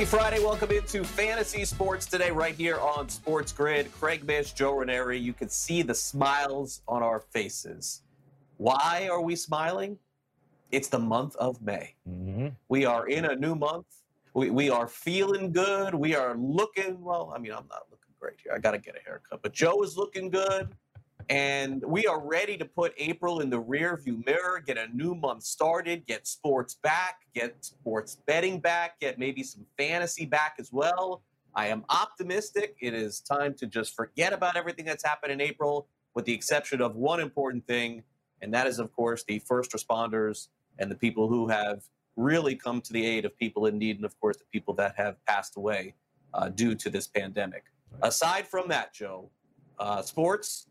Happy Friday. Welcome into Fantasy Sports today, right here on Sports Grid. Craig Mish, Joe Ranieri. You can see the smiles on our faces. Why are we smiling? It's the month of May. Mm-hmm. We are in a new month. We, we are feeling good. We are looking, well, I mean, I'm not looking great here. I got to get a haircut, but Joe is looking good. And we are ready to put April in the rearview mirror, get a new month started, get sports back, get sports betting back, get maybe some fantasy back as well. I am optimistic. It is time to just forget about everything that's happened in April, with the exception of one important thing, and that is, of course, the first responders and the people who have really come to the aid of people in need, and of course, the people that have passed away uh, due to this pandemic. Aside from that, Joe, uh, sports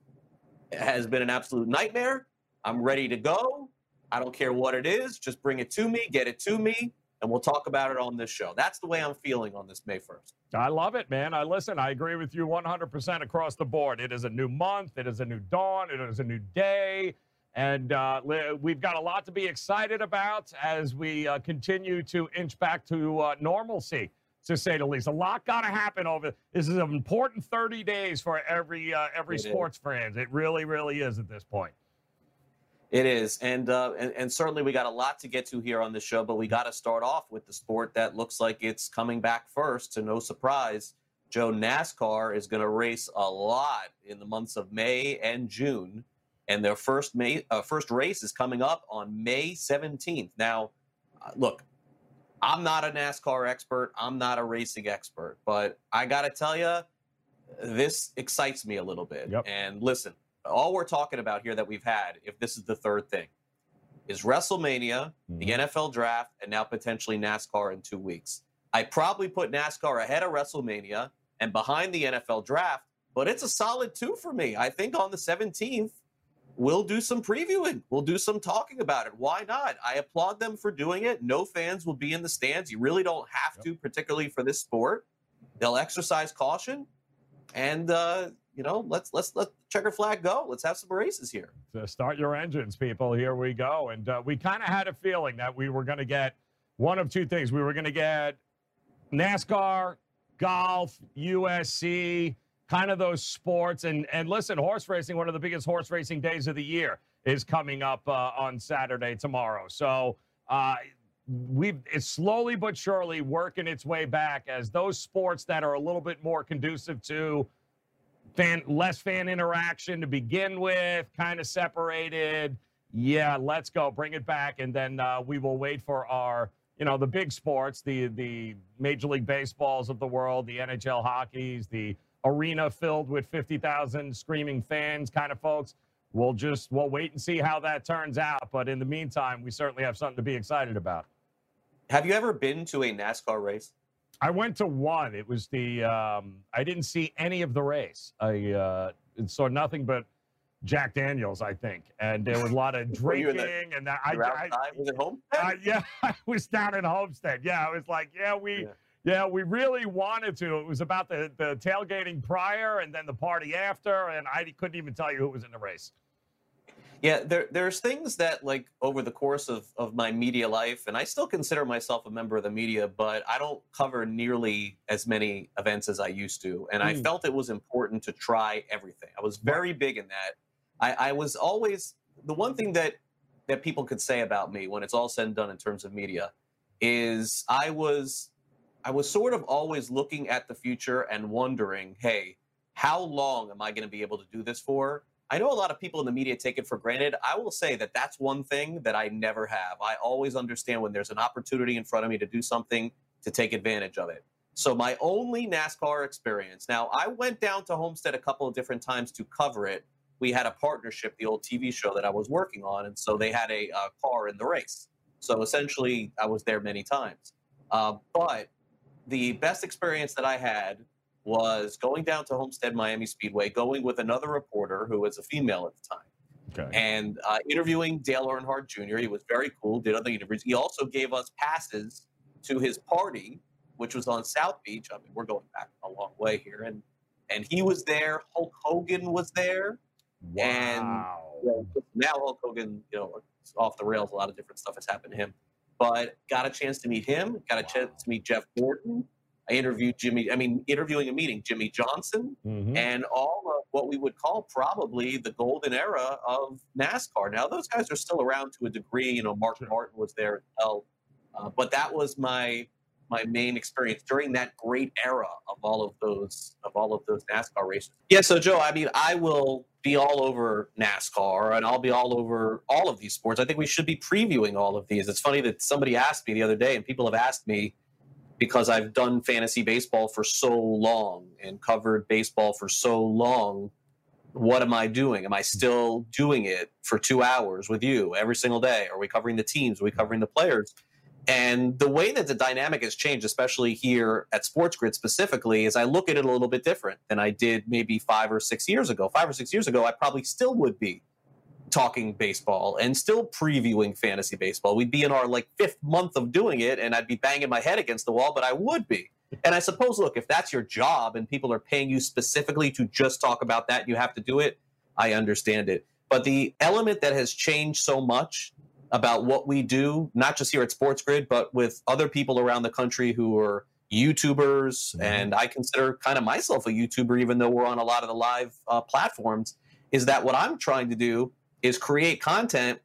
has been an absolute nightmare. I'm ready to go. I don't care what it is. Just bring it to me, get it to me, and we'll talk about it on this show. That's the way I'm feeling on this May 1st. I love it, man. I listen. I agree with you 100% across the board. It is a new month. It is a new dawn. It is a new day. And uh, we've got a lot to be excited about as we uh, continue to inch back to uh, normalcy to say the least. A lot got to happen over. This is an important 30 days for every uh, every it sports is. fans. It really, really is at this point. It is, and, uh, and and certainly we got a lot to get to here on the show, but we got to start off with the sport that looks like it's coming back first. To no surprise, Joe NASCAR is going to race a lot in the months of May and June, and their first May uh, first race is coming up on May 17th. Now, uh, look, I'm not a NASCAR expert. I'm not a racing expert, but I got to tell you, this excites me a little bit. Yep. And listen, all we're talking about here that we've had, if this is the third thing, is WrestleMania, mm-hmm. the NFL draft, and now potentially NASCAR in two weeks. I probably put NASCAR ahead of WrestleMania and behind the NFL draft, but it's a solid two for me. I think on the 17th, we'll do some previewing. We'll do some talking about it. Why not? I applaud them for doing it. No fans will be in the stands. You really don't have yep. to, particularly for this sport. They'll exercise caution, and uh, you know, let's let's let checker flag go. Let's have some races here. So start your engines, people. Here we go. And uh, we kind of had a feeling that we were going to get one of two things. We were going to get NASCAR, golf, UFC kind of those sports. And and listen, horse racing, one of the biggest horse racing days of the year, is coming up uh, on Saturday tomorrow. So uh, we it's slowly but surely working its way back as those sports that are a little bit more conducive to fan less fan interaction to begin with, kind of separated. Yeah, let's go, bring it back, and then uh, we will wait for our you know the big sports, the the Major League Baseballs of the world, the NHL hockeys, the arena filled with 50,000 screaming fans kind of folks. We'll just we'll wait and see how that turns out. But in the meantime, we certainly have something to be excited about. Have you ever been to a NASCAR race? I went to one. It was the um, I didn't see any of the race. I uh, saw nothing but Jack Daniels, I think, and there was a lot of drinking. the, and that, I, I, was it Homestead? Uh, yeah, I was down in Homestead. Yeah, I was like, yeah, we. Yeah yeah, we really wanted to. It was about the, the tailgating prior and then the party after, and I couldn't even tell you who was in the race. Yeah, there, there's things that, like, over the course of, of my media life, and I still consider myself a member of the media, but I don't cover nearly as many events as I used to. And mm. I hmm. felt it was important to try everything. I was very big in that. I, I was always the one thing that that people could say about me when it's all said and done in terms of media is I was I was sort of always looking at the future and wondering, hey, how long am I going to be able to do this for? I know a lot of people in the media take it for granted. I will say that that's one thing that I never have. I always understand when there's an opportunity in front of me to do something to take advantage of it. So my only NASCAR experience. Now, I went down to Homestead a couple of different times to cover it, we had a partnership, the old TV show that I was working on, and so they had a car in the race. So essentially, I was there many times. Uh, but the best experience that I had was going down to Homestead Miami Speedway, going with another reporter who was a female at the time. Okay. And uh, interviewing Dale Earnhardt Jr. He was very cool, did other interviews. He also gave us passes to his party, which was on South Beach. I mean, we're going back a long way here. And and he was there. Hulk Hogan was there. And Wow. you know, now Hulk Hogan, you know, off the rails. A lot of different stuff has happened to him. But got a chance to meet him. Got a chance to meet Jeff Gordon. I interviewed Jimmy. I mean, interviewing a meeting Jimmie Johnson Mhm. and all of what we would call probably the golden era of NASCAR. Now, those guys are still around to a degree. You know, Mark. Martin was there as well, uh, but that was my my main experience during that great era of all of those of all of those NASCAR races. Yeah, so Joe, I mean, I will be all over NASCAR and I'll be all over all of these sports. I think we should be previewing all of these. It's funny that somebody asked me the other day, and people have asked me because I've done fantasy baseball for so long and covered baseball for so long. What am I doing? Am I still doing it for two hours with you every single day? Are we covering the teams? Are we covering the players? And the way that the dynamic has changed, especially here at Sports Grid specifically, is I look at it a little bit different than I did maybe five or six years ago. Five or six years ago, I probably still would be talking baseball and still previewing fantasy baseball. We'd be in our like fifth month of doing it, and I'd be banging my head against the wall, but I would be. And I suppose, look, if that's your job and people are paying you specifically to just talk about that, you have to do it. I understand it. But the element that has changed so much about what we do, not just here at Sports Grid, but with other people around the country who are YouTubers, Mhm. and I consider kind of myself a YouTuber, even though we're on a lot of the live uh, platforms, is that what I'm trying to do is create content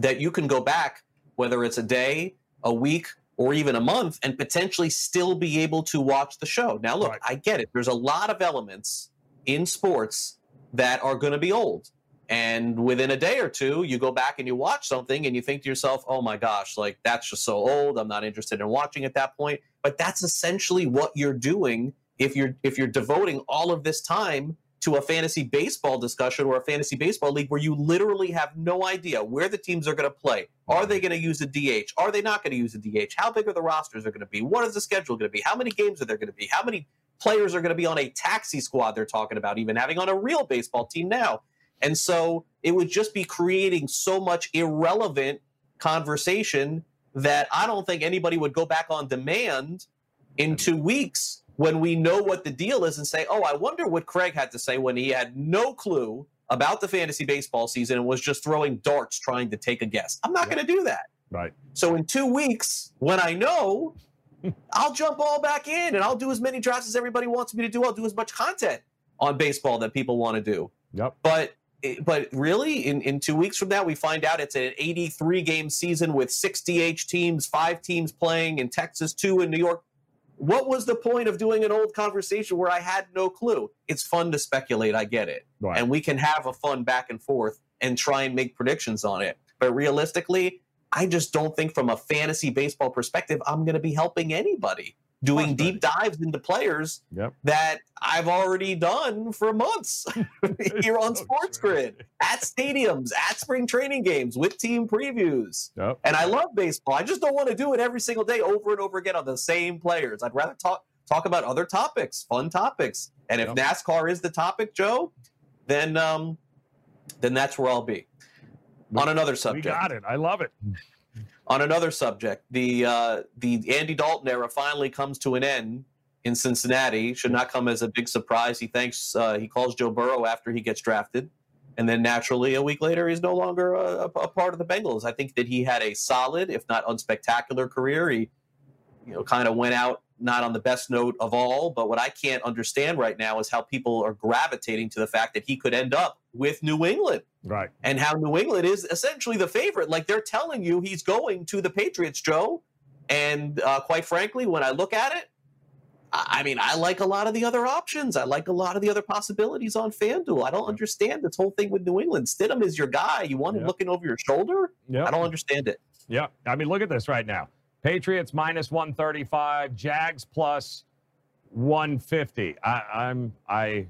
that you can go back, whether it's a day, a week, or even a month, and potentially still be able to watch the show. Now, look, Right. I get it. There's a lot of elements in sports that are going to be old. And within a day or two, you go back and you watch something and you think to yourself, oh my gosh, like that's just so old. I'm not interested in watching at that point. But that's essentially what you're doing if you're if you're devoting all of this time to a fantasy baseball discussion or a fantasy baseball league where you literally have no idea where the teams are going to play. Are they going to use a DH? Are they not going to use a DH? How big are the rosters are going to be? What is the schedule going to be? How many games are there going to be? How many players are going to be on a taxi squad they're talking about even having on a real baseball team now? And so it would just be creating so much irrelevant conversation that I don't think anybody would go back on demand in two weeks when we know what the deal is and say, oh, I wonder what Craig had to say when he had no clue about the fantasy baseball season and was just throwing darts trying to take a guess. I'm not Yeah. going to do that. Right. So in two weeks, when I know, I'll jump all back in and I'll do as many drafts as everybody wants me to do. I'll do as much content on baseball that people want to do. Yep. But but really, in, in two weeks from now, we find out it's an 83 game season with 60H teams, five teams playing in Texas, two in New York. What was the point of doing an old conversation where I had no clue? It's fun to speculate. I get it Right. and we can have a fun back and forth and try and make predictions on it. But realistically, I just don't think from a fantasy baseball perspective, I'm going to be helping anybody doing deep dives into players Yep. that I've already done for months here on So Sports true. Grid, at stadiums, at spring training games, with team previews. Yep. And I love baseball. I just don't want to do it every single day over and over again on the same players. I'd rather talk talk about other topics, fun topics. And if Yep. NASCAR is the topic, Joe, then um, then that's where I'll be. We- on another subject. We got it. I love it. On another subject, the uh, the Andy Dalton era finally comes to an end in Cincinnati. Should not come as a big surprise. He thanks uh, he calls Joe Burrow after he gets drafted, and then naturally a week later he's no longer a, a part of the Bengals. I think that he had a solid, if not unspectacular, career. He you know kind of went out not on the best note of all. But what I can't understand right now is how people are gravitating to the fact that he could end up with New England Right. and how New England is essentially the favorite. Like they're telling you he's going to the Patriots, Joe. And uh, quite frankly, when I look at it, I mean, I like a lot of the other options. I like a lot of the other possibilities on FanDuel. I don't understand this whole thing with New England. Stidham is your guy. You want him Yeah. looking over your shoulder? Yeah. I don't understand it. Yeah. I mean, look at this right now. Patriots minus 135, Jags plus 150. I, I'm I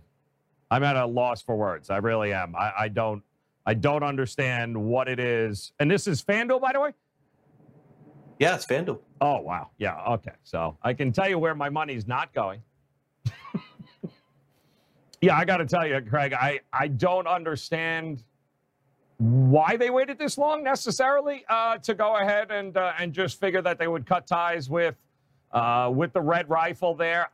I'm at a loss for words. I really am. I, I don't. I don't understand what it is. And this is FanDuel, by the way. Yeah, it's FanDuel. Oh wow. Yeah. Okay. So I can tell you where my money's not going. yeah, I got to tell you, Craig. I I don't understand why they waited this long necessarily uh, to go ahead and uh, and just figure that they would cut ties with uh, with the red rifle there.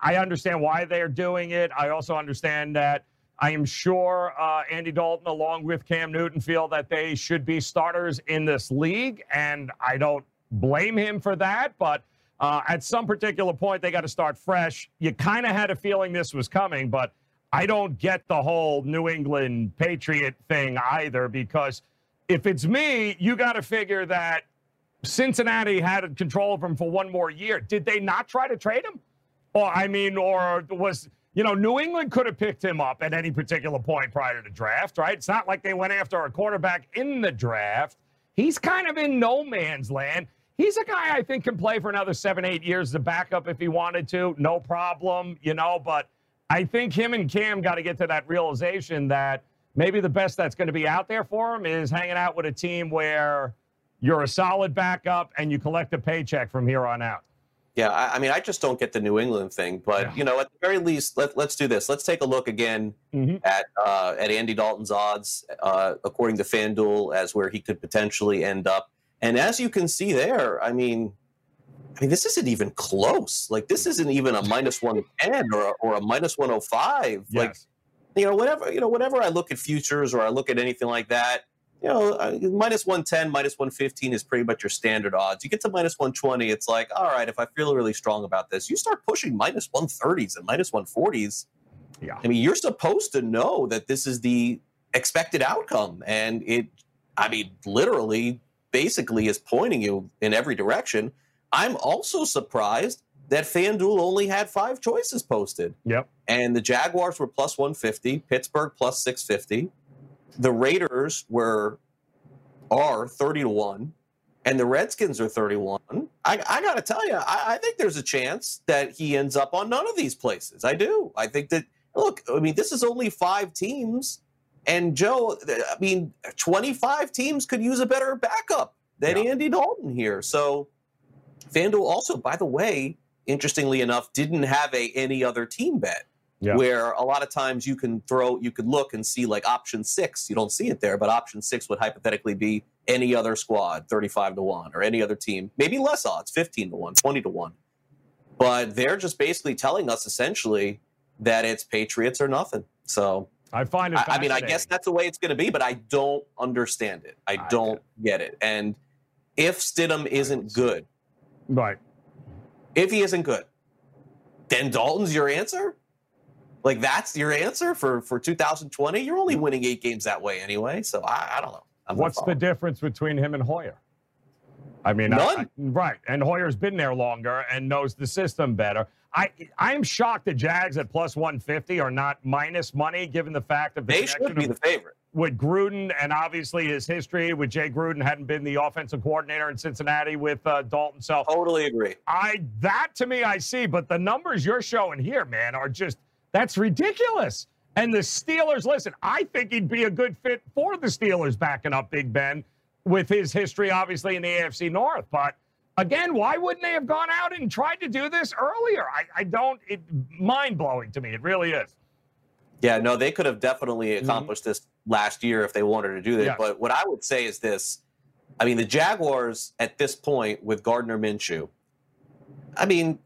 I, I, understand why they're doing it. I also understand that I am sure uh, Andy Dalton, along with Cam Newton, feel that they should be starters in this league, and I don't blame him for that. But uh, at some particular point, they got to start fresh. You kind of had a feeling this was coming, but I don't get the whole New England Patriot thing either because if it's me, you got to figure that Cincinnati had control of him for one more year. Did they not try to trade him? Or, I mean, or was, you know, New England could have picked him up at any particular point prior to the draft, right? It's not like they went after a quarterback in the draft. He's kind of in no man's land. He's a guy I think can play for another seven, eight years as a backup if he wanted to. No problem, you know, but I think him and Cam got to get to that realization that maybe the best that's going to be out there for him is hanging out with a team where you're a solid backup and you collect a paycheck from here on out. Yeah, I, I mean, I just don't get the New England thing, but yeah. you know, at the very least, let, us do this. Let's take a look again mm-hmm. at uh, at Andy Dalton's odds, uh, according to FanDuel, as where he could potentially end up. And as you can see there, I mean, I mean, this isn't even close. Like this isn't even a minus one ten or a, or a 105. Yes. Like you know, whatever you know, whenever I look at futures or I look at anything like that, you know, uh, minus one ten, minus one fifteen is pretty much your standard odds. You get to minus one twenty, it's like, all right, if I feel really strong about this, you start pushing minus minus one thirties and minus minus one forties. Yeah, I mean, you're supposed to know that this is the expected outcome, and it, I mean, literally, basically, is pointing you in every direction I'm also surprised that FanDuel only had five choices posted. Yep. And the Jaguars were plus 150, Pittsburgh plus 650. The Raiders were are 30 to 1, and the Redskins are 31. I, I got to tell you, I, I think there's a chance that he ends up on none of these places. I do. I think that, look, I mean, this is only five teams. And Joe, I mean, 25 teams could use a better backup than yeah. Andy Dalton here. So, FanDuel also, by the way, interestingly enough, didn't have a any other team bet. Yeah. Where a lot of times you can throw, you could look and see like option six. You don't see it there, but option six would hypothetically be any other squad, 35 to 1, or any other team, maybe less odds, 15 to 1, 20 to 1. But they're just basically telling us essentially that it's Patriots or nothing. So I find it. I, I mean, I guess that's the way it's going to be, but I don't understand it. I, I don't get it. And if Stidham isn't good, Right. If he isn't good, then Dalton's your answer. Like that's your answer for for 2020. You're only winning eight games that way anyway. So I, I don't know. I'm What's the difference between him and Hoyer? I mean, none. I, right. And Hoyer's been there longer and knows the system better. I I'm shocked the Jags at plus 150 are not minus money, given the fact that the they should be the favorite with Gruden and obviously his history with Jay Gruden hadn't been the offensive coordinator in Cincinnati with uh, Dalton. So totally agree. I that to me I see, but the numbers you're showing here, man, are just that's ridiculous. And the Steelers, listen, I think he'd be a good fit for the Steelers backing up Big Ben with his history, obviously in the AFC North. But again, why wouldn't they have gone out and tried to do this earlier? I, I don't. It mind blowing to me. It really is. Yeah, no, they could have definitely mm-hmm. accomplished mm-hmm. this last year if they wanted to do that. Yeah. But what I would say is this I mean, the Jaguars at this point with Gardner Minshew, I mean,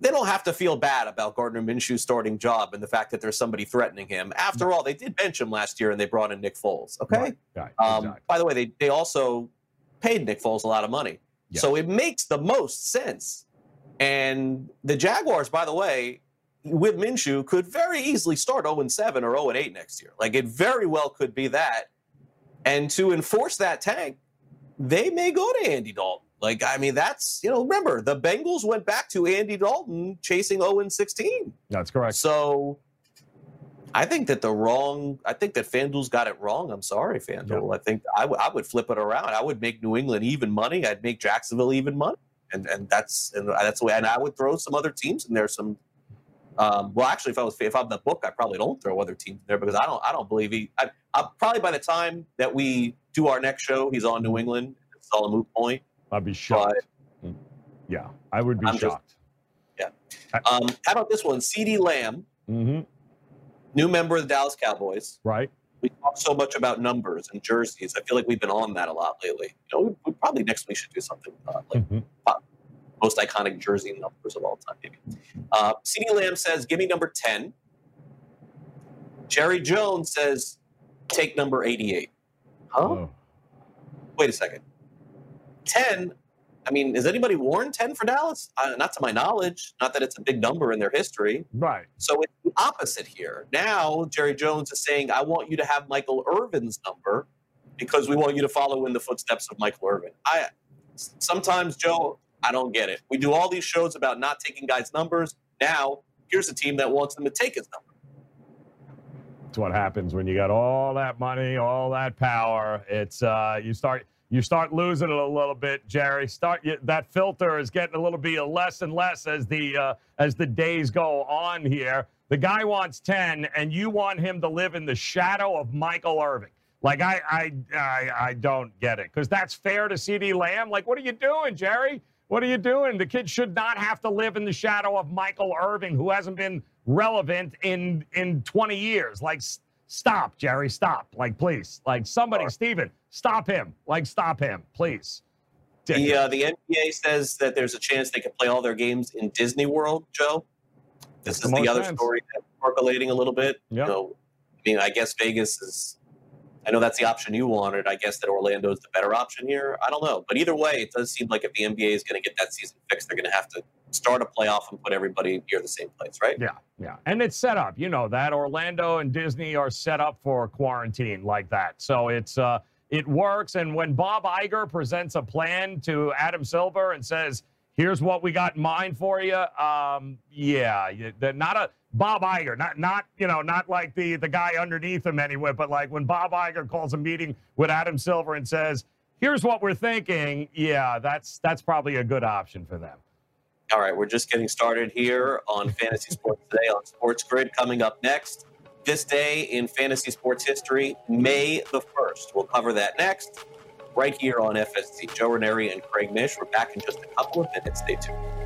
they don't have to feel bad about Gardner Minshew's starting job and the fact that there's somebody threatening him. After all, they did bench him last year and they brought in Nick Foles. Okay. Right. Right. Um, exactly. By the way, they, they also paid Nick Foles a lot of money. Yeah. So it makes the most sense. And the Jaguars, by the way, with Minshew could very easily start 0 7 or 0 8 next year. Like it very well could be that. And to enforce that tank, they may go to Andy Dalton. Like, I mean, that's, you know, remember, the Bengals went back to Andy Dalton chasing 0 16. That's correct. So I think that the wrong, I think that FanDuel's got it wrong. I'm sorry, FanDuel. I think I, w- I would flip it around. I would make New England even money. I'd make Jacksonville even money. And, and that's and that's the way. And I would throw some other teams in there, some Um, well, actually, if I was if I'm the book, I probably don't throw other teams in there because I don't I don't believe he. I, I probably by the time that we do our next show, he's on New England. It's all a moot point. I'd be shocked. yeah, I would be I'm just- shocked. Um, how about this one? CeeDee Lamb, hmm new member of the Dallas Cowboys. Right. We talk so much about numbers and jerseys. I feel like we've been on that a lot lately. You know, we, we probably next week should do something uh, like Mhm. most iconic jersey numbers of all time, maybe. Uh, CeeDee Lamb says, "Give me number 10. Jerry Jones says, "Take number 88." Huh? Oh. Wait a second. 10. I mean, has anybody worn 10 for Dallas? Uh, not to my knowledge. Not that it's a big number in their history. Right. So it's the opposite here. Now Jerry Jones is saying, "I want you to have Michael Irvin's number because we want you to follow in the footsteps of Michael Irvin." I sometimes, Joe, I don't get it. We do all these shows about not taking guys' numbers. Now here's a team that wants them to take his number. It's what happens when you got all that money, all that power. It's uh, you start you start losing it a little bit, Jerry. Start that filter is getting a little bit less and less as the uh, as the days go on here. The guy wants ten, and you want him to live in the shadow of Michael Irvin. Like I I I, I don't get it because that's fair to CeeDee Lamb. Like what are you doing, Jerry? What are you doing? The kid should not have to live in the shadow of Michael Irvin, who hasn't been relevant in in 20 years. Like, stop, Jerry, stop. Like, please, like somebody, Sure. Steven, stop him. Like, stop him, please. The uh, the NBA says that there's a chance they could play all their games in Disney World. Joe, this Makes is the the other sense. story that's percolating a little bit. Yep. You know, I mean, I guess Vegas is. I know that's the option you wanted. I guess that Orlando is the better option here. I don't know, but either way, it does seem like if the NBA is going to get that season fixed, they're going to have to start a playoff and put everybody near the same place, right? Yeah, yeah. And it's set up. You know that Orlando and Disney are set up for quarantine like that. So it's uh it works. And when Bob Iger presents a plan to Adam Silver and says, "Here's what we got in mind for you," um, yeah, not a Bob Iger, not not you know not like the the guy underneath him anyway, but like when Bob Iger calls a meeting with Adam Silver and says, "Here's what we're thinking," yeah, that's that's probably a good option for them. All right, we're just getting started here on Fantasy Sports Today on Sports Grid. Coming up next, this day in fantasy sports history, May the 1st. We'll cover that next, right here on FSC. Joe Ranieri and Craig Mish. We're back in just a couple of minutes. Stay tuned.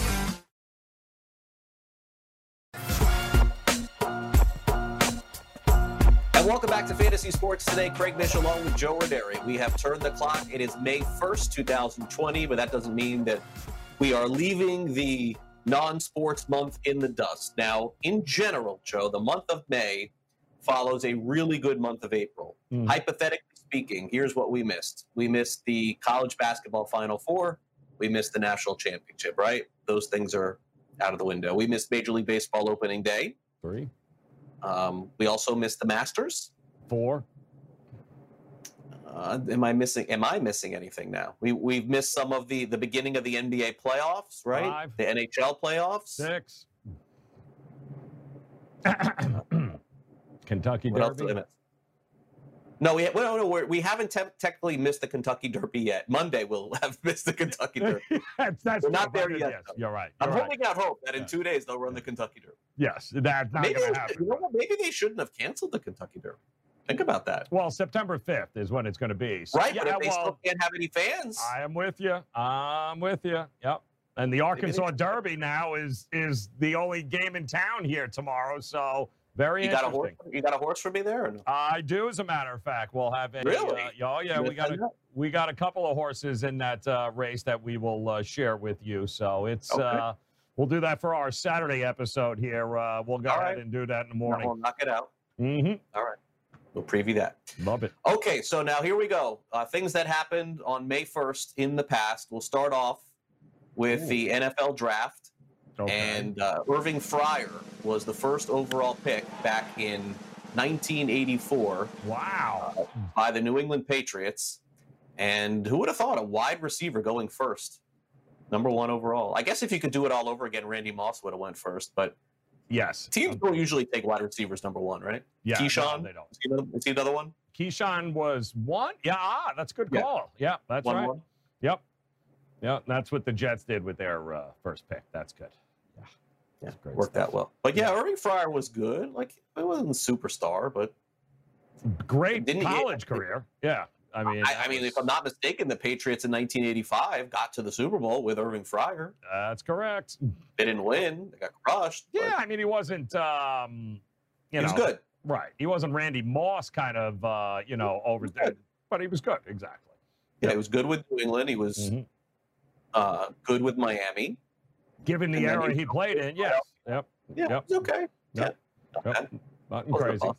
welcome back to Fantasy Sports Today. Craig Mish along with Joe Ranieri. We have turned the clock. It is May 1st, 2020, but that doesn't mean that we are leaving the non sports month in the dust. Now, in general, Joe, the month of May follows a really good month of April. Mhm. Hypothetically speaking, here's what we missed we missed the college basketball Final Four, we missed the national championship, right? Those things are out of the window. We missed Major League Baseball opening day. Three, Um, we also missed the Masters. four. Uh, am I missing? Am I missing anything now? We we've missed some of the the beginning of the NBA playoffs, right? Five. The NHL playoffs. Six. Kentucky What Derby. No, we well, no, we're, we haven't te- technically missed the Kentucky Derby yet. Monday we'll have missed the Kentucky Derby. that's that's We're not there yet, Yes, you're right. I'm You're right. holding out hope that in Yeah. two days they'll run the Kentucky Derby. Yes, that's not Maybe going to happen. you know maybe they shouldn't have canceled the Kentucky Derby. Think about that. Well, September 5th is when it's going to be. So, Right, Yeah, but if they well, still can't have any fans, I am with you. I'm with you. Yep. And the Arkansas Derby now is is the only game in town here tomorrow. So very you got a interesting. horse. You got a horse for me there? No? I do, as a matter of fact. We'll have a. Really? Uh, oh yeah, You we got a, that? we got a couple of horses in that uh, race that we will uh, share with you. So it's Okay. Uh, we'll do that for our Saturday episode here. Uh, we'll go All ahead right. and do that in the No, morning. we'll knock it out. hmm All right. We'll preview that. Love it. Okay, so now here we go. Uh, things that happened on May 1st in the past. We'll start off with Ooh. the NFL draft. Okay. And uh, Irving Fryar was the first overall pick back in 1984 wow. by the New England Patriots. And who would have thought a wide receiver going first? Number one overall. I guess if you could do it all over again, Randy Moss would have went first. But Yes. teams don't usually take wide receivers number one, right? Yeah. no, Keyshawn? they don't. Is he another, is he another one? Keyshawn was one. Yeah, ah, that's a good Yeah. call. Yeah, that's one right. more? Yep. Yep. That's what the Jets did with their uh, first pick. That's good. Yeah. Yeah, great worked stuff. out well. But yeah, Irving Fryar was good. Like it wasn't a superstar, but Great college career. Yeah. I mean, I, I mean, was- if I'm not mistaken, the Patriots in 1985 got to the Super Bowl with Irving Fryar. that's correct. They didn't win; they got crushed. Yeah. I mean, he wasn't, um, you he know, was good. right. He wasn't Randy Moss kind of, uh, you know, over there, but he was good. Exactly. Yeah, he was good with New England. He was Mhm. uh, good with Miami. Given the era he- he played in, yes. Yep. Yeah, Yep. okay. Yep. Yeah, Yep. Nothing crazy.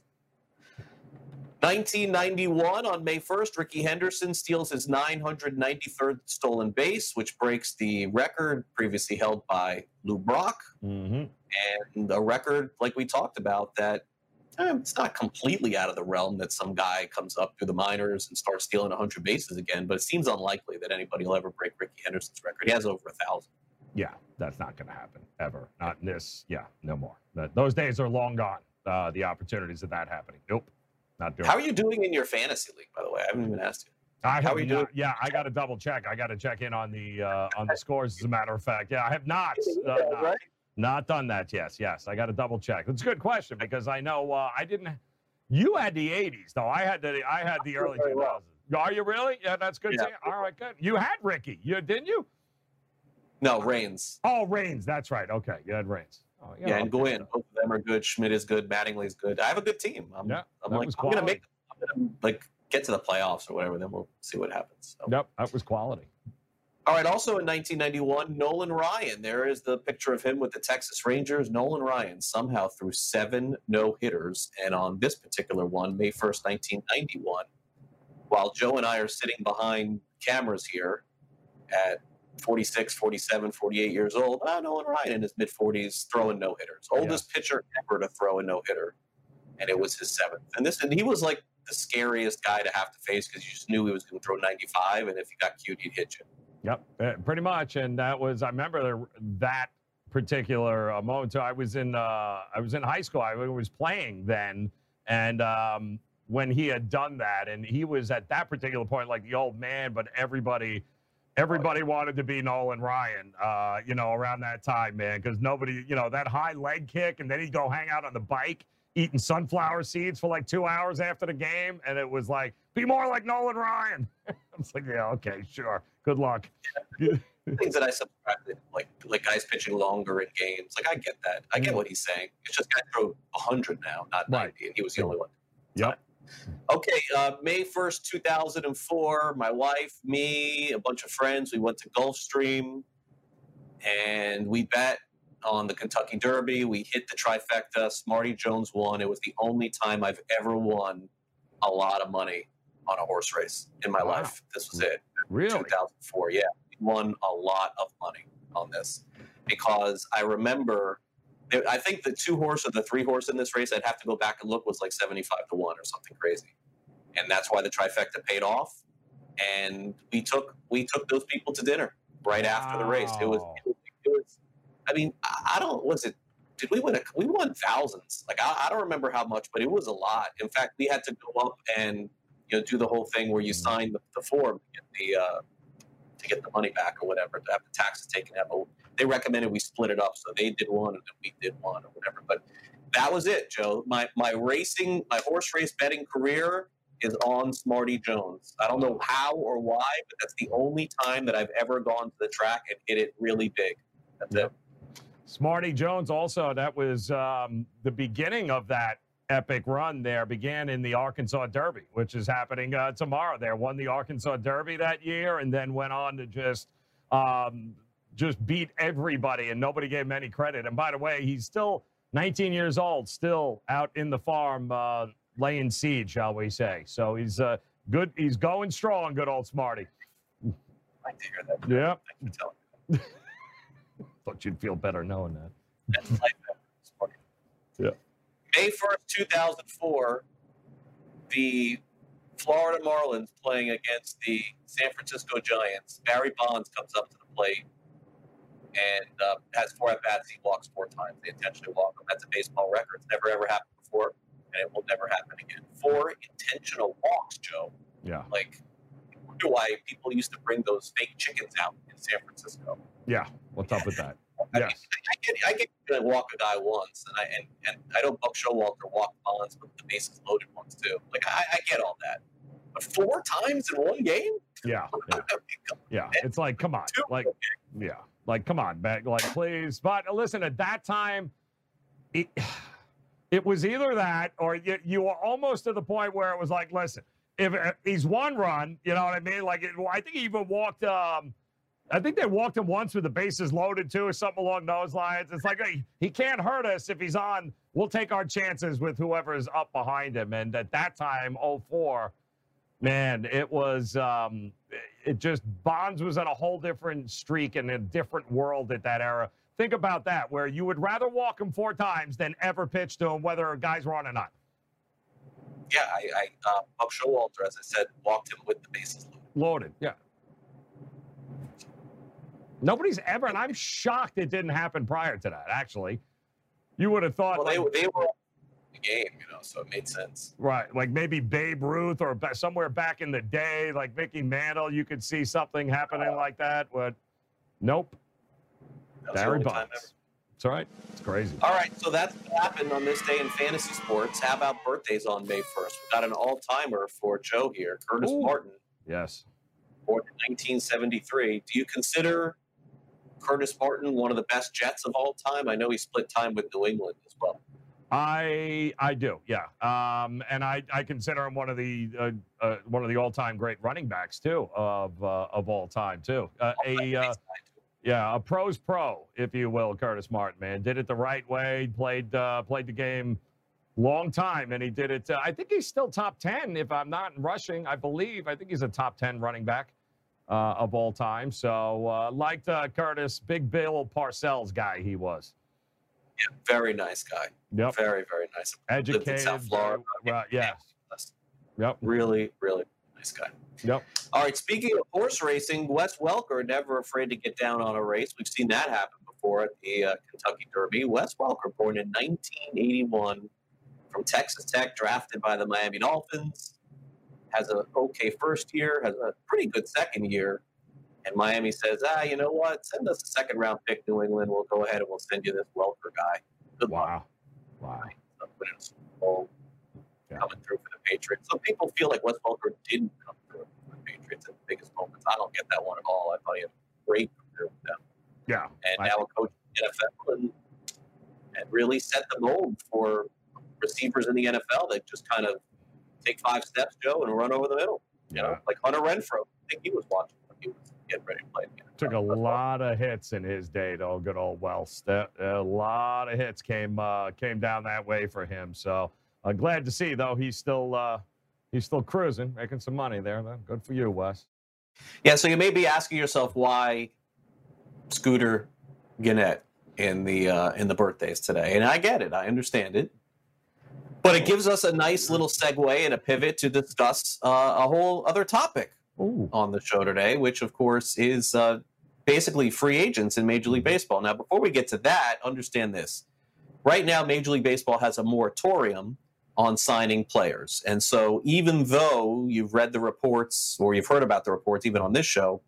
Above. 1991 on May 1st, Rickey Henderson steals his 993rd stolen base, which breaks the record previously held by Lou Brock. hmm and a record like we talked about that eh, it's not completely out of the realm that some guy comes up through the minors and starts stealing 100 bases again but it seems unlikely that anybody will ever break rickey henderson's record he has over a thousand Yeah, that's not going to happen ever. Not in this. Yeah, no more. Those days are long gone. Uh, the opportunities of that happening. Nope, not doing. how are you doing in your fantasy league by the way i haven't even asked you I how have are you not- doing? Yeah, I got to double check. I got to check in on the uh, on the scores. As a matter of fact, yeah, I have not uh, not, right not done that. Yes, yes, I got to double check. It's a good question because I know uh, I didn't. You had the '80s though. I had the I had the early Very 2000s. well. Are you really? Yeah, that's good. Yeah. to- All right, good. You had Rickey. You didn't you? no raines Oh, Raines. That's right. Okay, you had Raines. Oh, yeah, and go in so- both of them are good schmidt is good Mattingly is good i have a good team i'm, Yeah, I'm like i'm gonna make I'm gonna, like get to the playoffs or whatever then we'll see what happens so. Yep, that was quality. All right. Also in 1991, Nolan Ryan. There is the picture of him with the Texas Rangers. Nolan Ryan somehow threw seven no hitters. And on this particular one, May 1st, 1991, while Joe and I are sitting behind cameras here at 46, 47, 48 years old, ah, Nolan Ryan in his mid 40s throwing no hitters. Oldest pitcher ever to throw a no hitter. And it was his seventh. And this, and he was like the scariest guy to have to face because you just knew he was going to throw 95. And if he got cute, he'd hit you. Yep, uh, pretty much. And that was I remember the, that particular uh, moment. So I was in uh, I was in high school. I was playing then, and um, when he had done that, and he was at that particular point like the old man, but everybody. Everybody wanted to be Nolan Ryan, uh, you know, around that time, man, because nobody, you know, that high leg kick, and then he'd go hang out on the bike eating sunflower seeds for like two hours after the game, and it was like, be more like Nolan Ryan. I was like, yeah, okay, sure, good luck. things that I subscribe to, like like guys pitching longer in games. Like I get that. I get what he's saying. It's just guys throw hundred now, not Right. ninety, and he was the only one. Yep. Okay, uh, May first, two thousand and four. My wife, me, a bunch of friends. We went to Gulfstream, and we bet on the Kentucky Derby. We hit the trifecta. Smarty Jones won. It was the only time I've ever won a lot of money on a horse race in my Wow. life. This was it. Really? 2004. Yeah, we won a lot of money on this because I remember. I think the two horse or the three horse in this race, I'd have to go back and look, was like 75 to 1 or something crazy. And that's why the trifecta paid off. And we took we took those people to dinner right after the race. It was, it was, it was I mean, I I don't was it did we win a we won thousands. Like I, I don't remember how much, but it was a lot. In fact, we had to go up and you know do the whole thing where you Mhm. sign the, the form to get the uh, to get the money back or whatever to have the taxes taken out. But they recommended we split it up, so they did one and then we did one or whatever. But that was it, Joe. My my racing, my horse race betting career is on Smarty Jones. I don't know how or why, but that's the only time that I've ever gone to the track and hit it really big. That's it. Smarty Jones also, that was um, the beginning of that epic run there, began in the Arkansas Derby, which is happening uh, tomorrow there. Won the Arkansas Derby that year and then went on to just um, just beat everybody and nobody gave him any credit. And by the way, he's still 19 years old, still out in the farm uh, laying siege, shall we say. So he's uh, good. He's going strong, good old Smarty. I to hear that. Yeah. I can tell. You thought you'd feel better knowing that. That's. Smarty. Yeah. May 1st, 2004, the Florida Marlins playing against the San Francisco Giants. Barry Bonds comes up to the plate and uh, has four at bats. He walks four times. They intentionally walk him. That's a baseball record. It's never ever happened before, and it will never happen again. Four intentional walks, Joe. Yeah. Like, I wonder why people used to bring those fake chickens out in San Francisco. Yeah. What's up with that? I, mean, Yes. I get, I get to walk a guy once, and I and, and I know Buck Showalter walked Bonds but the bases loaded once too. Like I, I get all that, but four times in one game? Yeah. Yeah. Yeah. It's like, come on. Like, yeah. Like, come on, man. Like, please. But listen, at that time, it, it was either that or you, you were almost to the point where it was like, listen, if, if he's one run, you know what I mean? Like, it, I think he even walked, um, I think they walked him once with the bases loaded too, or something along those lines. It's like, hey, he can't hurt us if he's on. We'll take our chances with whoever is up behind him. And at that time, 04, man, it was um, it just Bonds was on a whole different streak and a different world at that era. Think about that, where you would rather walk him four times than ever pitch to him, whether guys were on or not. Yeah, I, I uh, Buck Showalter, as I said, walked him with the bases loaded. Loaded, yeah. Nobody's ever, and I'm shocked it didn't happen prior to that. Actually, you would have thought, Well, they like, they were in the game, you know, so it made sense. right, like maybe Babe Ruth or somewhere back in the day, like Mickey Mantle, you could see something happening like that. But nope, That Barry Bonds. It's all right. It's crazy. All right, so that's what happened on this day in fantasy sports. How about birthdays on May 1st? We got an all timer for Joe here, Curtis Ooh. Martin, Yes. born in 1973. Do you consider Curtis Martin one of the best Jets of all time? I know he split time with New England as well. I I do, yeah. Um, and I I consider him one of the uh, uh, one of the all time great running backs too of uh, of all time too. Uh, a uh, yeah, a pro's pro, if you will. Curtis Martin, man, did it the right way. Played uh, played the game long time, and he did it. Uh, I think he's still top ten, if I'm not rushing. I believe. I think he's a top ten running back uh, of all time. So uh, liked uh, Curtis, Big Bill Parcells guy he was. Yeah, very nice guy. Yep, Very, very nice. Lived in educated. South Florida. Right, yes. Yep. Really, really nice guy. Yep. All right, speaking of horse racing, Wes Welker, never afraid to get down on a race. We've seen that happen before at the uh, Kentucky Derby. Wes Welker, born in 1981 from Texas Tech, drafted by the Miami Dolphins, has an okay first year, has a pretty good second year. And Miami says, ah, you know what? Send us a second round pick, New England. We'll go ahead and we'll send you this Welker guy. Good luck. Wow. Wow. uh, winning a Bowl, Yeah. coming through for the Patriots. Some people feel like Wes Welker didn't come through for the Patriots in the biggest moments. I don't get that one at all. I thought he had a great career with them. Yeah. And I- now a coach in the NFL and, and really set the mold for receivers in the NFL that just kind of take five steps, Joe, and run over the middle. You Yeah. know, like Hunter Renfrow. I think he was watching when he was getting ready to play. in the NFL. Took a lot of hits in his day, though. Good old Wells. That- A lot of hits came uh, came down that way for him. So uh, glad to see, though, he's still uh, he's still cruising, making some money there. Though. Good for you, Wes. Yeah, so you may be asking yourself why Scooter Gennett in the uh, in the birthdays today, and I get it, I understand it, but it gives us a nice little segue and a pivot to discuss uh, a whole other topic Ooh. on the show today, which of course is uh, basically free agents in Major League Baseball. Now, before we get to that, understand this: right now, Major League Baseball has a moratorium on signing players. And so, even though you've read the reports or you've heard about the reports, even on this show,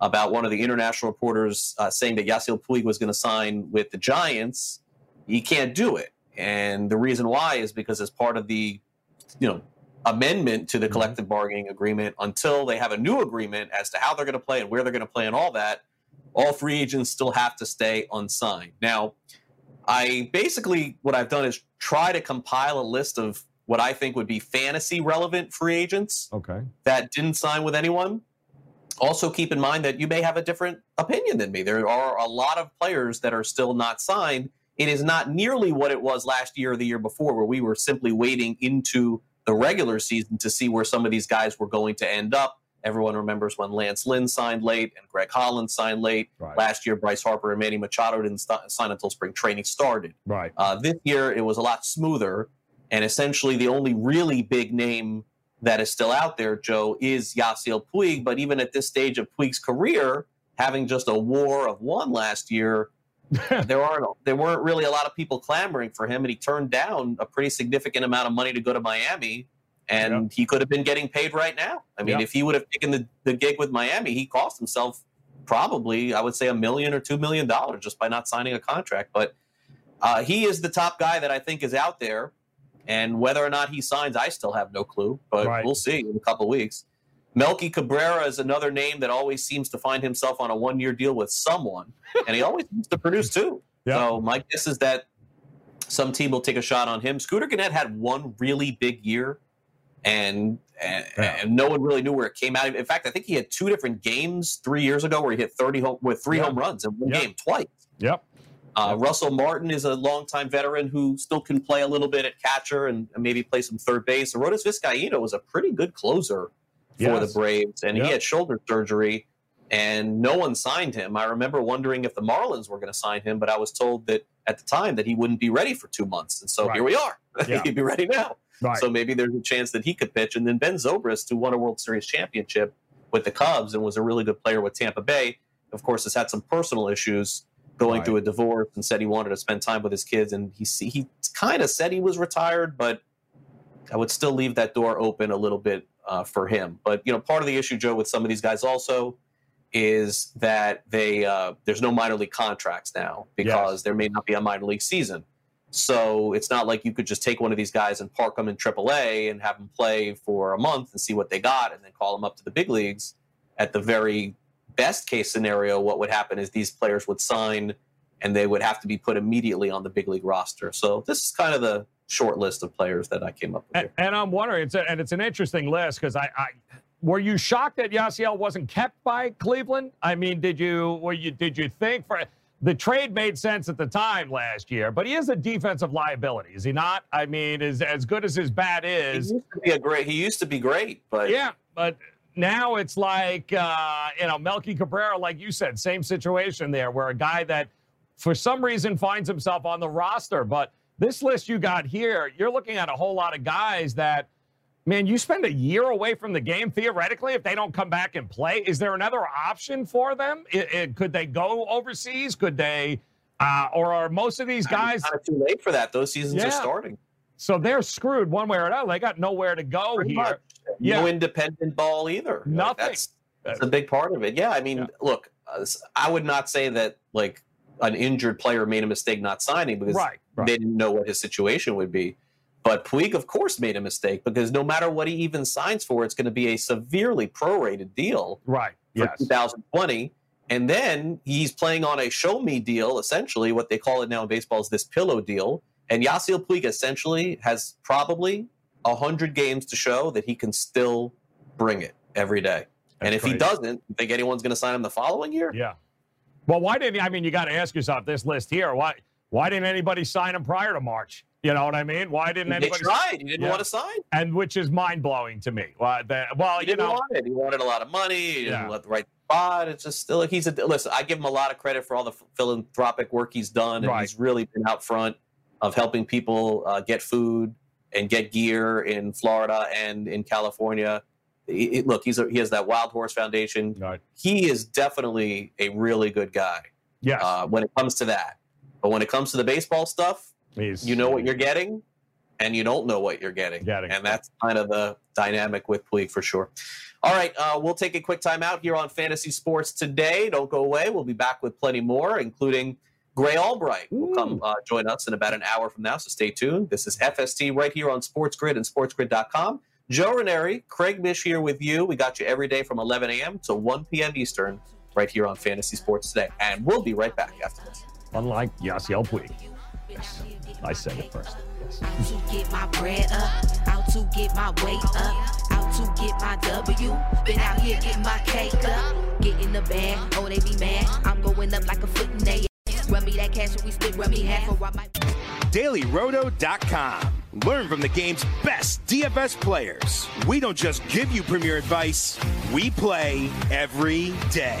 about one of the international reporters uh, saying that Yasiel Puig was going to sign with the Giants, he can't do it. And the reason why is because as part of the, you know, amendment to the Mhm. collective bargaining agreement, until they have a new agreement as to how they're going to play and where they're going to play and all that, all free agents still have to stay unsigned. Now, I basically what I've done is try to compile a list of what I think would be fantasy relevant free agents Okay. that didn't sign with anyone. Also, keep in mind that you may have a different opinion than me. There are a lot of players that are still not signed. It is not nearly what it was last year or the year before, where we were simply waiting into the regular season to see where some of these guys were going to end up. Everyone remembers when Lance Lynn signed late and Greg Holland signed late. Right. Last year, Bryce Harper and Manny Machado didn't st- sign until spring training started. Right. Uh, this year, it was a lot smoother, and essentially the only really big name that is still out there, Joe, is Yasiel Puig. But even at this stage of Puig's career, having just a WAR of one last year, there aren't there weren't really a lot of people clamoring for him, and he turned down a pretty significant amount of money to go to Miami. And he could have been getting paid right now. I mean, Yeah. if he would have taken the, the gig with Miami, he cost himself probably, I would say, a million or two million dollars just by not signing a contract. But uh, he is the top guy that I think is out there. And whether or not he signs, I still have no clue. But Right. we'll see in a couple weeks. Melky Cabrera is another name that always seems to find himself on a one year deal with someone, and he always seems to produce too. Yeah. So my guess is that some team will take a shot on him. Scooter Gennett had one really big year, and and, Yeah. and no one really knew where it came out. In fact, I think he had two different games three years ago where he hit 30 home with three Yeah. home runs in one Yeah. game twice. Yep. Uh, Russell Martin is a longtime veteran who still can play a little bit at catcher and, and maybe play some third base. Arodys Vizcaíno was a pretty good closer for Yes. the Braves, and Yep. he had shoulder surgery, and no one signed him. I remember wondering if the Marlins were going to sign him, but I was told that at the time that he wouldn't be ready for two months, and so Right. here we are. Yeah. He'd be ready now. Right. So maybe there's a chance that he could pitch. And then Ben Zobrist, who won a World Series championship with the Cubs and was a really good player with Tampa Bay, of course, has had some personal issues going Right. through a divorce and said he wanted to spend time with his kids. And he he kind of said he was retired, but I would still leave that door open a little bit uh, for him. But you know, part of the issue, Joe, with some of these guys also is that they uh, there's no minor league contracts now because Yes. there may not be a minor league season. So it's not like you could just take one of these guys and park them in AAA and have them play for a month and see what they got, and then call them up to the big leagues. At the very best case scenario, what would happen is these players would sign and they would have to be put immediately on the big league roster. So this is kind of the short list of players that I came up with. And, and I'm wondering, it's a, and it's an interesting list because I, I were you shocked that Yasiel wasn't kept by Cleveland? I mean, did you were you did you think for the trade made sense at the time last year, but he is a defensive liability, is he not? I mean, is as good as his bat He is, used to be a great. He used to be great, but yeah, but now it's like uh, you know Melky Cabrera, like you said, same situation there, where a guy that for some reason finds himself on the roster. But this list you got here, you're looking at a whole lot of guys that, man, you spend a year away from the game theoretically if they don't come back and play. Is there another option for them? I- I- could they go overseas? Could they? Uh, or are most of these guys kind of too late for that. Those seasons Yeah. are starting. so they're screwed one way or another? They got nowhere to go Pretty here. much. Yeah. No independent ball either. Like, Nothing. that's, that's a big part of it. Yeah, I mean, Yeah. look, uh, I would not say that like an injured player made a mistake not signing because Right, right. they didn't know what his situation would be. But Puig, of course, made a mistake because no matter what he even signs for, it's going to be a severely prorated deal Right. for Yes. 2020. And then he's playing on a show me deal, essentially. What they call it now in baseball is this pillow deal. And Yasiel Puig essentially has probably 100 games to show that he can still bring it every day. and That's if he doesn't, you think anyone's going to sign him the following year? Yeah. Well, why didn't I mean you got to ask yourself this list here? Why why didn't anybody sign him prior to March? You know what I mean? Why didn't They anybody? tried. He didn't Yeah. want to sign. And which is mind blowing to me. Well, the, well He you didn't know, want it. He wanted a lot of money. He didn't Yeah. let the right spot. It's just still he's a listen. I give him a lot of credit for all the philanthropic work he's done, and Right. he's really been out front of helping people uh, get food and get gear in Florida and in California. He- he- look, he's a, he has that Wild Horse Foundation. right. He is definitely a really good guy yes, uh, when it comes to that. But when it comes to the baseball stuff, he's you know what you're getting, and you don't know what you're getting. Getting. And that's kind of the dynamic with Puig for sure. All right, uh, we'll take a quick time out here on Fantasy Sports today. Don't go away. We'll be back with plenty more, including Grey Albright will come uh, join us in about an hour from now, so stay tuned. This is FST right here on Sports Grid and SportsGrid.com. Joe Raineri, Craig Mish here with you. We got you every day from 11 a.m. to 1 p.m. Eastern right here on Fantasy Sports Today. And we'll be right back after this. Unlike Yasiel Puig. Yes, I said it first. Yes. Out to get my bread up, out to get my weight up, out to get my W. Been out here getting my cake up, get in the bag. Oh, they be mad. I'm going up like a foot in they. Run me that cash and we split, run me half or I might. DailyRoto.com. Learn from the game's best DFS players. We don't just give you premier advice, we play every day.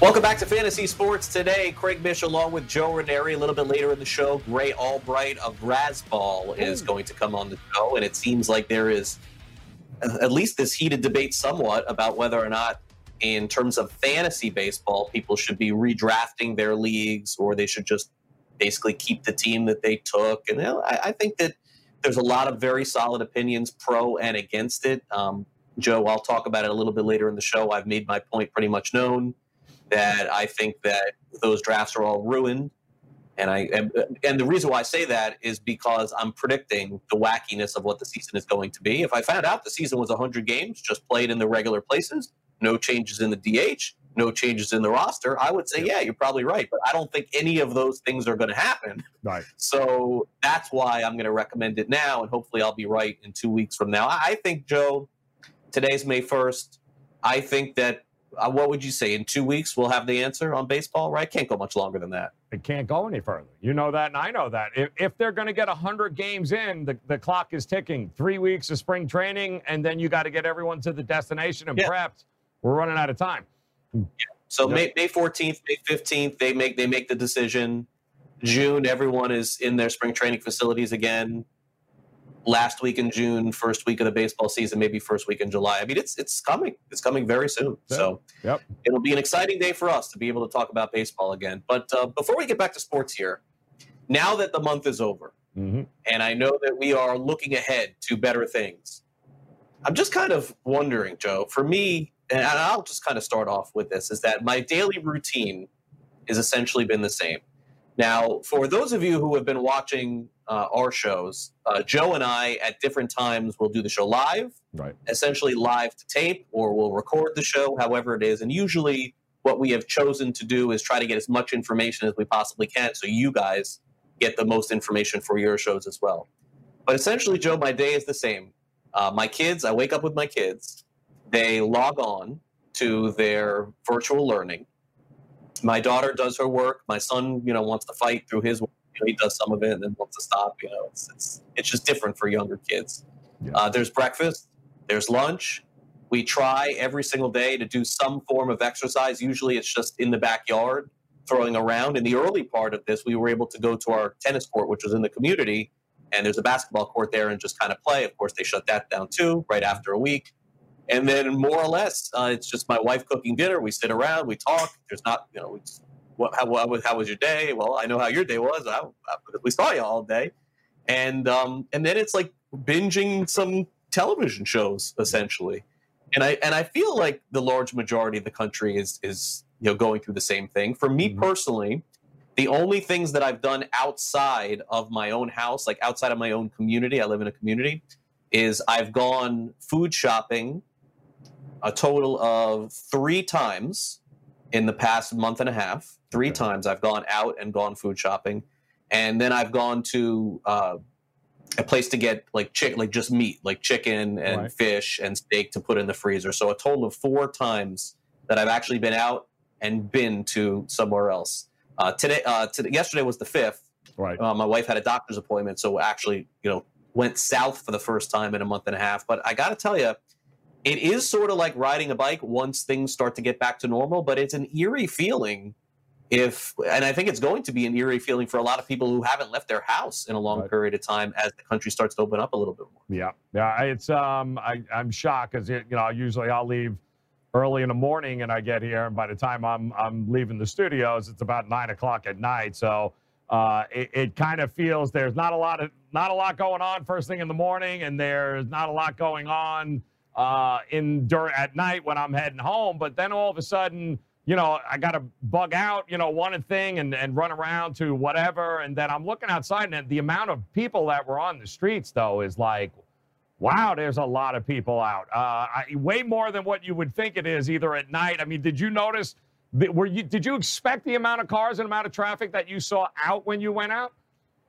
Welcome back to Fantasy Sports today. Craig Mish along with Joe Raineri. A little bit later in the show, Grey Albright of Razzball is going to come on the show, and it seems like there is uh, at least this heated debate somewhat about whether or not, in terms of fantasy baseball, people should be redrafting their leagues or they should just basically keep the team that they took. And you know, I, I think that there's a lot of very solid opinions pro and against it. Um, Joe, I'll talk about it a little bit later in the show. I've made my point pretty much known that I think that those drafts are all ruined. And I and, and the reason why I say that is because I'm predicting the wackiness of what the season is going to be. If I found out the season was 100 games, just played in the regular places, no changes in the DH, no changes in the roster, I would say, yeah, you're probably right. But I don't think any of those things are going to happen. Right. So that's why I'm going to recommend it now, and hopefully I'll be right in two weeks from now. I think, Joe, today's May 1st. I think that uh, what would you say in two weeks we'll have the answer on baseball right can't go much longer than that It can't go any further. You know that, and I know that. If, if they're going to get 100 games in, the, the clock is ticking. Three weeks of spring training, and then you got to get everyone to the destination and Yeah. prepped. We're running out of time. so Yeah. may, may 14th may 15th they make they make the decision june everyone is in their spring training facilities again last week in june first week of the baseball season maybe first week in july i mean it's it's coming it's coming very soon so Yep. it'll be an exciting day for us to be able to talk about baseball again but uh, before we get back to sports here now that the month is over hmm and I know that we are looking ahead to better things. I'm just kind of wondering, Joe, for me, and I'll just kind of start off with this, is that my daily routine has essentially been the same. Now, for those of you who have been watching uh, our shows, uh, Joe and I at different times will do the show live, Right. essentially live to tape, or we'll record the show, however it is. And usually, what we have chosen to do is try to get as much information as we possibly can so you guys get the most information for your shows as well. But essentially, Joe, my day is the same. Uh, my kids, I wake up with my kids, they log on to their virtual learning. My daughter does her work. My son, you know, wants to fight through his work. You know, he does some of it and then wants to stop. You know, it's it's, it's just different for younger kids. Yeah. Uh, there's breakfast, there's lunch. We try every single day to do some form of exercise. Usually, it's just in the backyard, throwing around. In the early part of this, we were able to go to our tennis court, which was in the community, and there's a basketball court there, and just kind of play. Of course, they shut that down too right after a week. And then more or less, uh, it's just my wife cooking dinner. We sit around, we talk. There's not, you know, just, what, how, how, was- your day? Well, I know how your day was. I, I, we saw you all day, and um, and then it's like binging some television shows essentially. And I and I feel like the large majority of the country is is you know going through the same thing. For me Mhm. personally, the only things that I've done outside of my own house, like outside of my own community, I live in a community, is I've gone food shopping a total of three times in the past month and a half. Three Okay. times I've gone out and gone food shopping, and then I've gone to uh, a place to get like chick, like just meat, like chicken and Right. fish and steak to put in the freezer. So a total of four times that I've actually been out and been to somewhere else. Uh, today, uh, today, yesterday was the fifth. Right. Uh, my wife had a doctor's appointment, so actually, you know, went south for the first time in a month and a half. But I got to tell you, it is sort of like riding a bike once things start to get back to normal, but it's an eerie feeling if and I think it's going to be an eerie feeling for a lot of people who haven't left their house in a long Right. period of time as the country starts to open up a little bit more. Yeah, yeah. It's um, I, I'm shocked because you know usually I'll leave early in the morning and I get here, and by the time I'm I'm leaving the studios, it's about nine o'clock at night. So uh, it, it kind of feels there's not a lot of not a lot going on first thing in the morning, and there's not a lot going on uh, in during at night when I'm heading home. But then all of a sudden. You know, I got to bug out, you know, one thing and, and run around to whatever. And then I'm looking outside, and the amount of people that were on the streets, though, is like, Wow, there's a lot of people out. Uh, I, way more than what you would think it is, either at night. I mean, did you notice? Were you did you expect the amount of cars and amount of traffic that you saw out when you went out?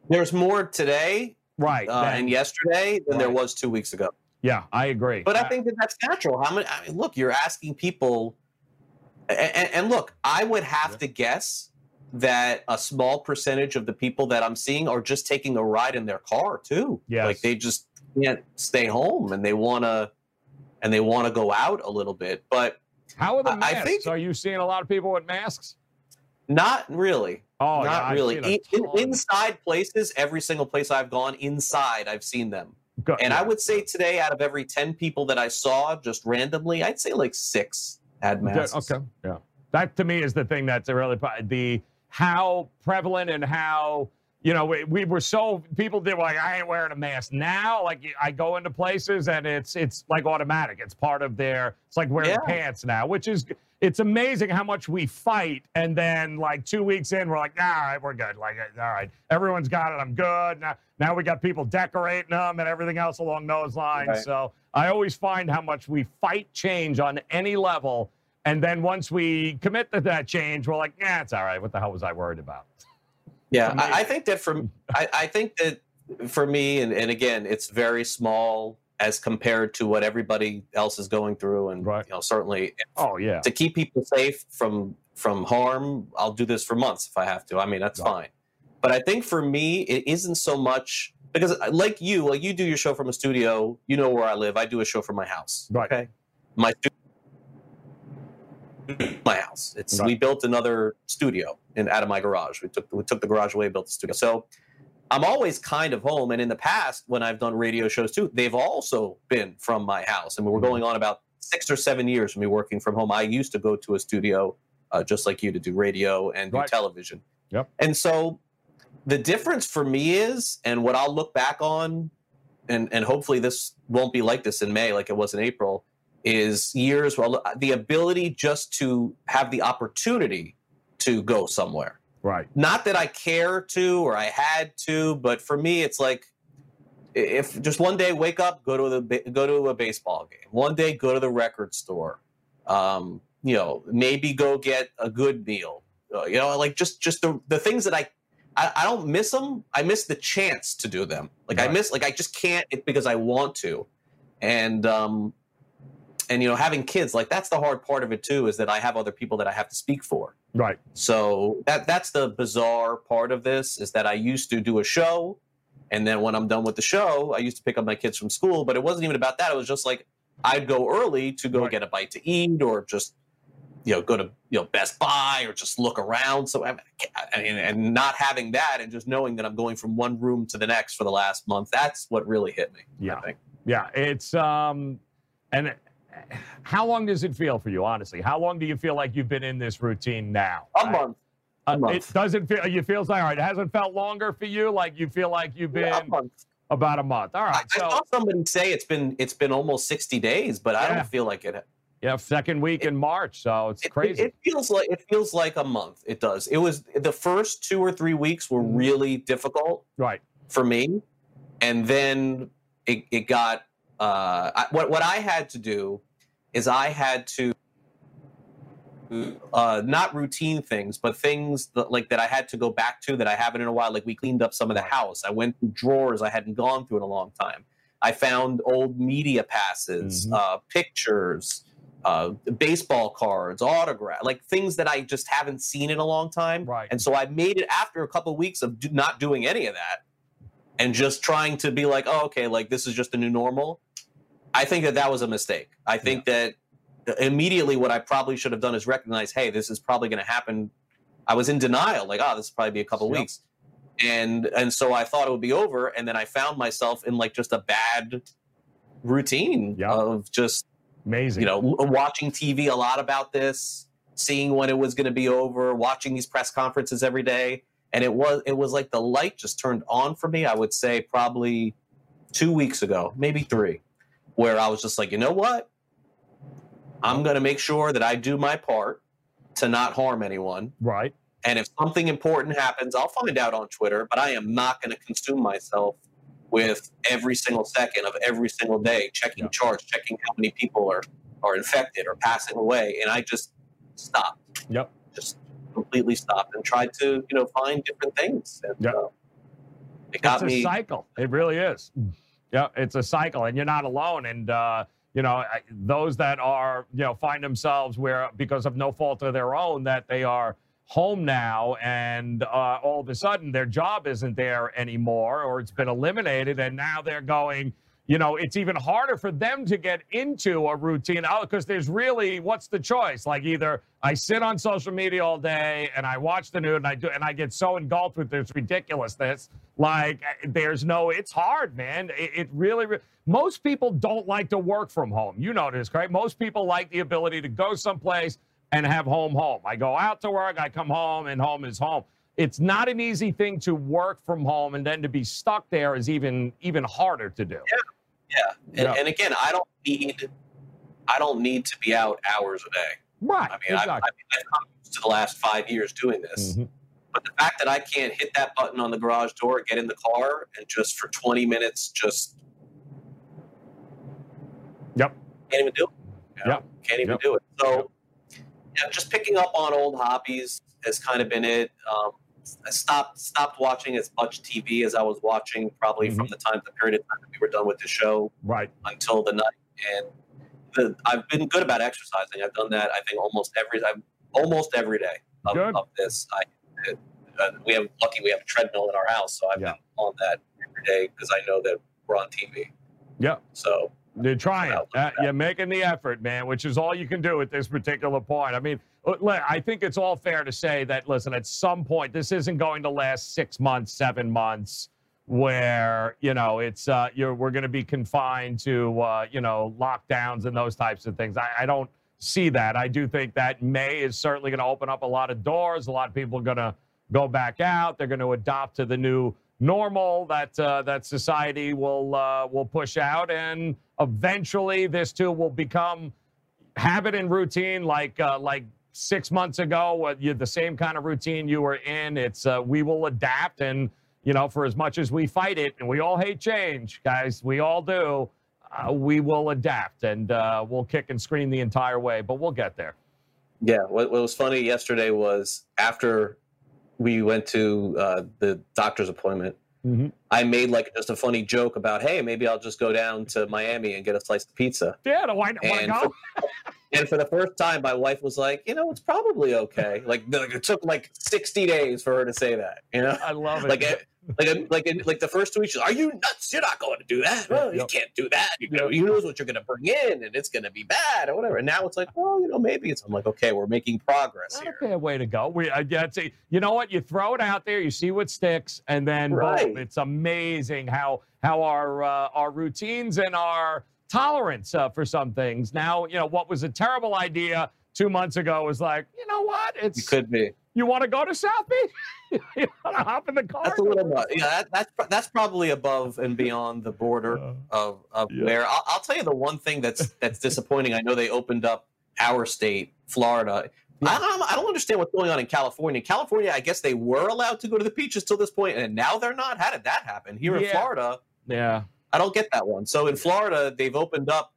There's more today Right. uh, and yesterday than there was two weeks ago. Yeah, I agree. But I Uh, think that that's natural. How many? I mean, look, you're asking people, and, and look, I would have Yeah. to guess that a small percentage of the people that I'm seeing are just taking a ride in their car too. Yeah, like they just can't stay home and they want to, and they want to go out a little bit, but how are the I- I masks? think- are you seeing a lot of people with masks? not really. Oh, yeah, not I've really. In- inside places, every single place I've gone inside, I've seen them. Go- And I would say today, out of every 10 people that I saw just randomly, I'd say like six had Yeah, masks. Okay. Yeah. That to me is the thing that's really the how prevalent and how you know we, we were so people did like I ain't wearing a mask now. Like I go into places and it's it's like automatic. It's part of their. It's like wearing Yeah. pants now, which is it's amazing how much we fight and then like two weeks in we're like all right we're good. Like uh, all right everyone's got it. I'm good now. Now we got people decorating them and everything else along those lines. Right. So I always find how much we fight change on any level. And then once we commit to that change, we're like, yeah, it's all right. What the hell was I worried about? Yeah, I, I think that for I, I think that for me, and, and again, it's very small as compared to what everybody else is going through, and Right. you know, certainly Oh yeah, to keep people safe from from harm, I'll do this for months if I have to. I mean, that's Right. fine. But I think for me, it isn't so much because, uh, like you, like you do your show from a studio. You know where I live. I do a show from my house. Right. Okay. My my house. It's Right. we built another studio in out of my garage. We took we took the garage away, built the studio. So I'm always kind of home. And in the past, when I've done radio shows too, they've also been from my house. I mean, we're Mm-hmm. going on about six or seven years of me working from home. I used to go to a studio, uh, just like you, to do radio and do Right. television. Yep. And so the difference for me is, and what I'll look back on, and and hopefully this won't be like this in May, like it was in April, is years well the ability just to have the opportunity to go somewhere right. not that I care to or I had to, but for me, it's like if just one day wake up, go to the go to a baseball game. One day, go to the record store. Um, you know, maybe go get a good meal. Uh, you know, like just just the the things that I. I, I don't miss them. I miss the chance to do them. Like I miss, like I just can't because I want to, and um, and you know, having kids, like that's the hard part of it too, is that I have other people that I have to speak for. Right. So that that's the bizarre part of this is that I used to do a show, and then when I'm done with the show, I used to pick up my kids from school. But it wasn't even about that. It was just like I'd go early to go Right. get a bite to eat, or just you know go to you know Best Buy, or just look around. So I mean, and not having that, and just knowing that I'm going from one room to the next for the last month. That's what really hit me. Yeah. I think. Yeah. It's um, and how long does it feel for you? Honestly, how long do you feel like you've been in this routine now? A Right? month. Uh, month. It doesn't feel. You feels like all right. It hasn't felt longer for you. Like you feel like you've been A month. about a month. All right. I, right. I So saw somebody say it's been it's been almost 60 days, but I don't feel like it yeah, second week in March. So it's It- it- crazy. It, feels like it feels like a month. It does. It was the first two or three weeks were Mhm. really difficult right. for me, and then it, it got. Uh, I, what what I had to do is I had to. Uh, not routine things, but things that, like that I had to go back to that I haven't in a while. Like we cleaned up some of the house. I went through drawers I hadn't gone through in a long time. I found old media passes, Mhm. uh, pictures, uh, baseball cards, autograph, like things that I just haven't seen in a long time. Right. And so I made it after a couple of weeks of do, not doing any of that and just trying to be like, oh, okay, like this is just a new normal. I think that that was a mistake. I think that immediately what I probably should have done is recognize, hey, this is probably going to happen. I was in denial, like, oh, this will probably be a couple Yep. weeks, and and so I thought it would be over, and then I found myself in like just a bad routine Yep. of just Amazing. you know watching TV a lot about this, seeing when it was going to be over, watching these press conferences every day, and it was it was like the light just turned on for me. I would say probably two weeks ago, maybe three, where I was just like, you know what, I'm going to make sure that I do my part to not harm anyone. right. And if something important happens, I'll find out on Twitter, but I am not going to consume myself with every single second of every single day checking Yeah. charts, checking how many people are, are infected or passing away. And I just stopped, Yep. just completely stopped and tried to, you know, find different things. And Yeah. uh, it got it's a me. cycle. It really is. Yeah, it's a cycle, and you're not alone. And uh, you know, those that are you know find themselves where because of no fault of their own that they are home now, and uh, all of a sudden their job isn't there anymore, or it's been eliminated, and now they're going. You know, it's even harder for them to get into a routine uh, because there's really what's the choice? Like either I sit on social media all day and I watch the news and I do and I get so engulfed with this ridiculousness. Like uh, there's no, it's hard, man. It, it really, re- most people don't like to work from home. You know this, right? Most people like the ability to go someplace and have home home. I go out to work, I come home, and home is home. It's not an easy thing to work from home, and then to be stuck there is even even harder to do. yeah. And, Yeah. and again, I don't need, I don't need to be out hours a day. Right. I mean, I, I exactly. mean, I've come used to the last five years doing this. Mhm. But the fact that I can't hit that button on the garage door, get in the car, and just for 20 minutes, just Yep. can't even do it. you know? Yep. Can't even Yep. do it. So, yeah, just picking up on old hobbies has kind of been it. Um, I stopped stopped watching as much TV as I was watching, probably from Mm-hmm. the time the period of time that we were done with the show Right. until the night. And the, I've been good about exercising. I've done that. I think almost every I'm almost every day of, of this. I uh, we have lucky we have a treadmill in our house, so I've Yeah. been on that every day because I know that we're on TV. Yeah. So You're trying. Uh, you're making the effort, man, which is all you can do at this particular point. I mean, I think it's all fair to say that, listen, at some point, this isn't going to last six months, seven months, where you know it's uh, you're we're going to be confined to uh, you know lockdowns and those types of things. I, I don't see that. I do think that May is certainly going to open up a lot of doors. A lot of people are going to go back out. They're going to adopt to the new normal that uh, that society will uh, will push out, and eventually this too will become habit and routine, like uh, like six months ago. You the same kind of routine you were in. It's uh, we will adapt, and you know, for as much as we fight it, and we all hate change, guys, we all do. Uh, we will adapt, and uh, we'll kick and scream the entire way, but we'll get there. Yeah, what, what was funny yesterday was after we went to uh, the doctor's appointment, Mhm. I made like just a funny joke about, hey, maybe I'll just go down to Miami and get a slice of pizza. Yeah, do I want to And go? for, and for the first time, my wife was like, you know, it's probably okay. Like, it took like 60 days for her to say that, you know? I love it. Like, it- like, like, in, like the first two weeks, are you nuts? You're not going to do that. Well, you can't do that. You know, Yep. you knows what you're going to bring in, and it's going to be bad or whatever. And now it's like, well, you know, maybe it's. I'm like, okay, we're making progress Not here. a way to go. We, I yeah, see, you know what? You throw it out there, you see what sticks, and then boom, Right. it's amazing how how our uh, our routines and our tolerance uh, for some things. Now, you know what was a terrible idea two months ago was like, you know what? It's could be. You want to go to South Beach? you want to hop in the car? That's a little much. Yeah, that, that's that's probably above and beyond the border Uh, of, of yeah. where. I'll, I'll tell you the one thing that's that's disappointing. I know they opened up our state, Florida. I, don't, I don't understand what's going on in California. California, I guess they were allowed to go to the beaches till this point, and now they're not. How did that happen? Here in Florida, yeah. I don't get that one. So in Florida, they've opened up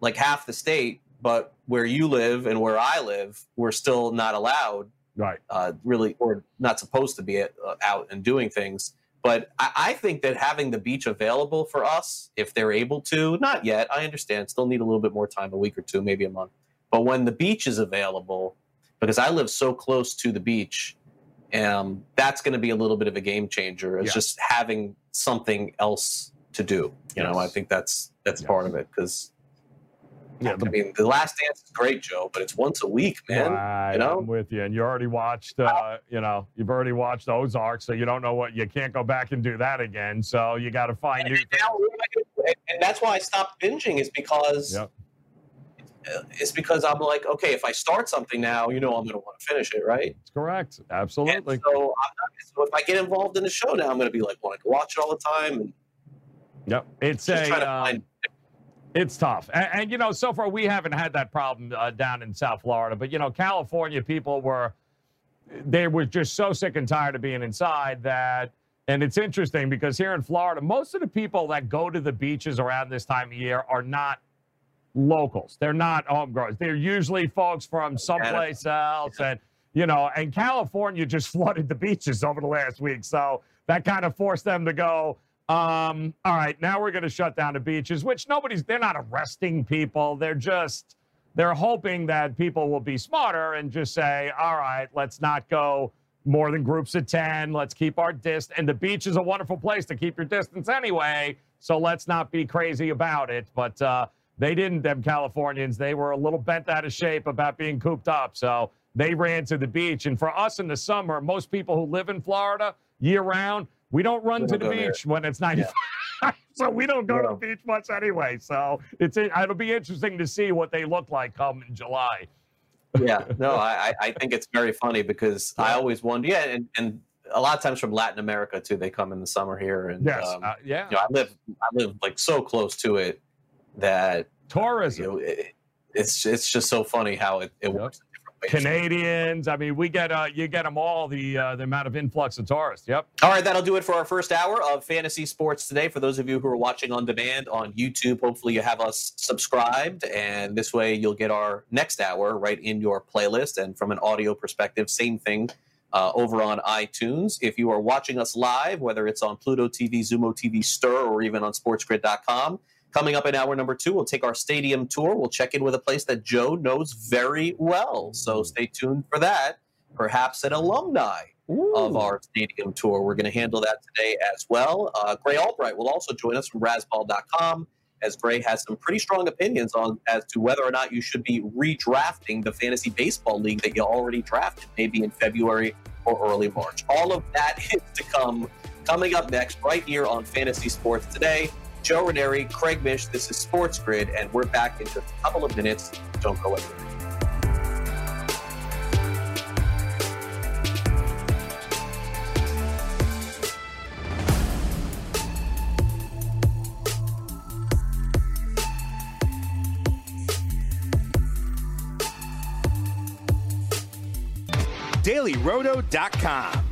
like half the state, but where you live and where I live, we're still not allowed Right. uh, really or not supposed to be uh, out and doing things. But I, I think that having the beach available for us, if they're able to, not yet, I understand, still need a little bit more time, a week or two, maybe a month. But when the beach is available, because I live so close to the beach, um, that's going to be a little bit of a game changer. It's just having something else to do. You know, I think that's that's Yes. part of it because Yeah, I mean, the Last Dance is great, Joe, but it's once a week, man. Right, you know? I'm with you. And you already watched, uh, you know, you've already watched Ozark, so you don't know what you can't go back and do that again. So you got to find new And, things. now, what am I gonna do? And- and that's why I stopped binging. Is because Yep. it's because I'm like, okay, if I start something now, you know, I'm going to want to finish it, right? It's correct. And Absolutely. so, I'm not, so if I get involved in the show now, I'm going to be like wanting to watch it all the time and Yep. It's just a. It's tough. And, and, you know, so far we haven't had that problem uh, down in South Florida. But, you know, California people were, they were just so sick and tired of being inside that, and it's interesting because here in Florida, most of the people that go to the beaches around this time of year are not locals. They're not homegrowers. They're usually folks from someplace else. And, you know, and California just flooded the beaches over the last week. So that kind of forced them to go, um, all right, now we're going to shut down the beaches, which nobody's, they're not arresting people. They're just, they're hoping that people will be smarter and just say, all right, let's not go more than groups of 10. Let's keep our distance. And the beach is a wonderful place to keep your distance anyway. So let's not be crazy about it. But uh, they didn't, them Californians, they were a little bent out of shape about being cooped up. So they ran to the beach. And for us in the summer, most people who live in Florida year round, we don't run We to don't the go there. beach when it's 95. so we don't go to the beach much anyway. So it's it'll be interesting to see what they look like come in July. yeah, no, I, I- think it's very funny because I always wonder. Yeah, and, and a lot of times from Latin America too, they come in the summer here, and Yes, um, uh, yeah. you know, I live I live like so close to it that Tourism. you know, it, it's it's just so funny how it, it works different ways. Canadians. I mean, we get uh, you get them all. The uh, the amount of influx of tourists. Yep. All right, that'll do it for our first hour of Fantasy Sports today. For those of you who are watching on demand on YouTube, hopefully you have us subscribed, and this way you'll get our next hour right in your playlist. And from an audio perspective, same thing uh, over on iTunes. If you are watching us live, whether it's on Pluto TV, Xumo TV, Stirr, or even on SportsGrid.com, coming up in hour number two, we'll take our stadium tour. We'll check in with a place that Joe knows very well. So stay tuned for that. Perhaps an alumni of our stadium tour. We're going to handle that today as well. Uh, Grey Albright will also join us from Razzball.com as Grey has some pretty strong opinions on as to whether or not you should be redrafting the fantasy baseball league that you already drafted, maybe in February or early March. All of that is to come coming up next right here on Fantasy Sports Today. Joe Raineri, Craig Mish, this is Sports Grid, and we're back in just a couple of minutes. Don't go anywhere. DailyRoto.com.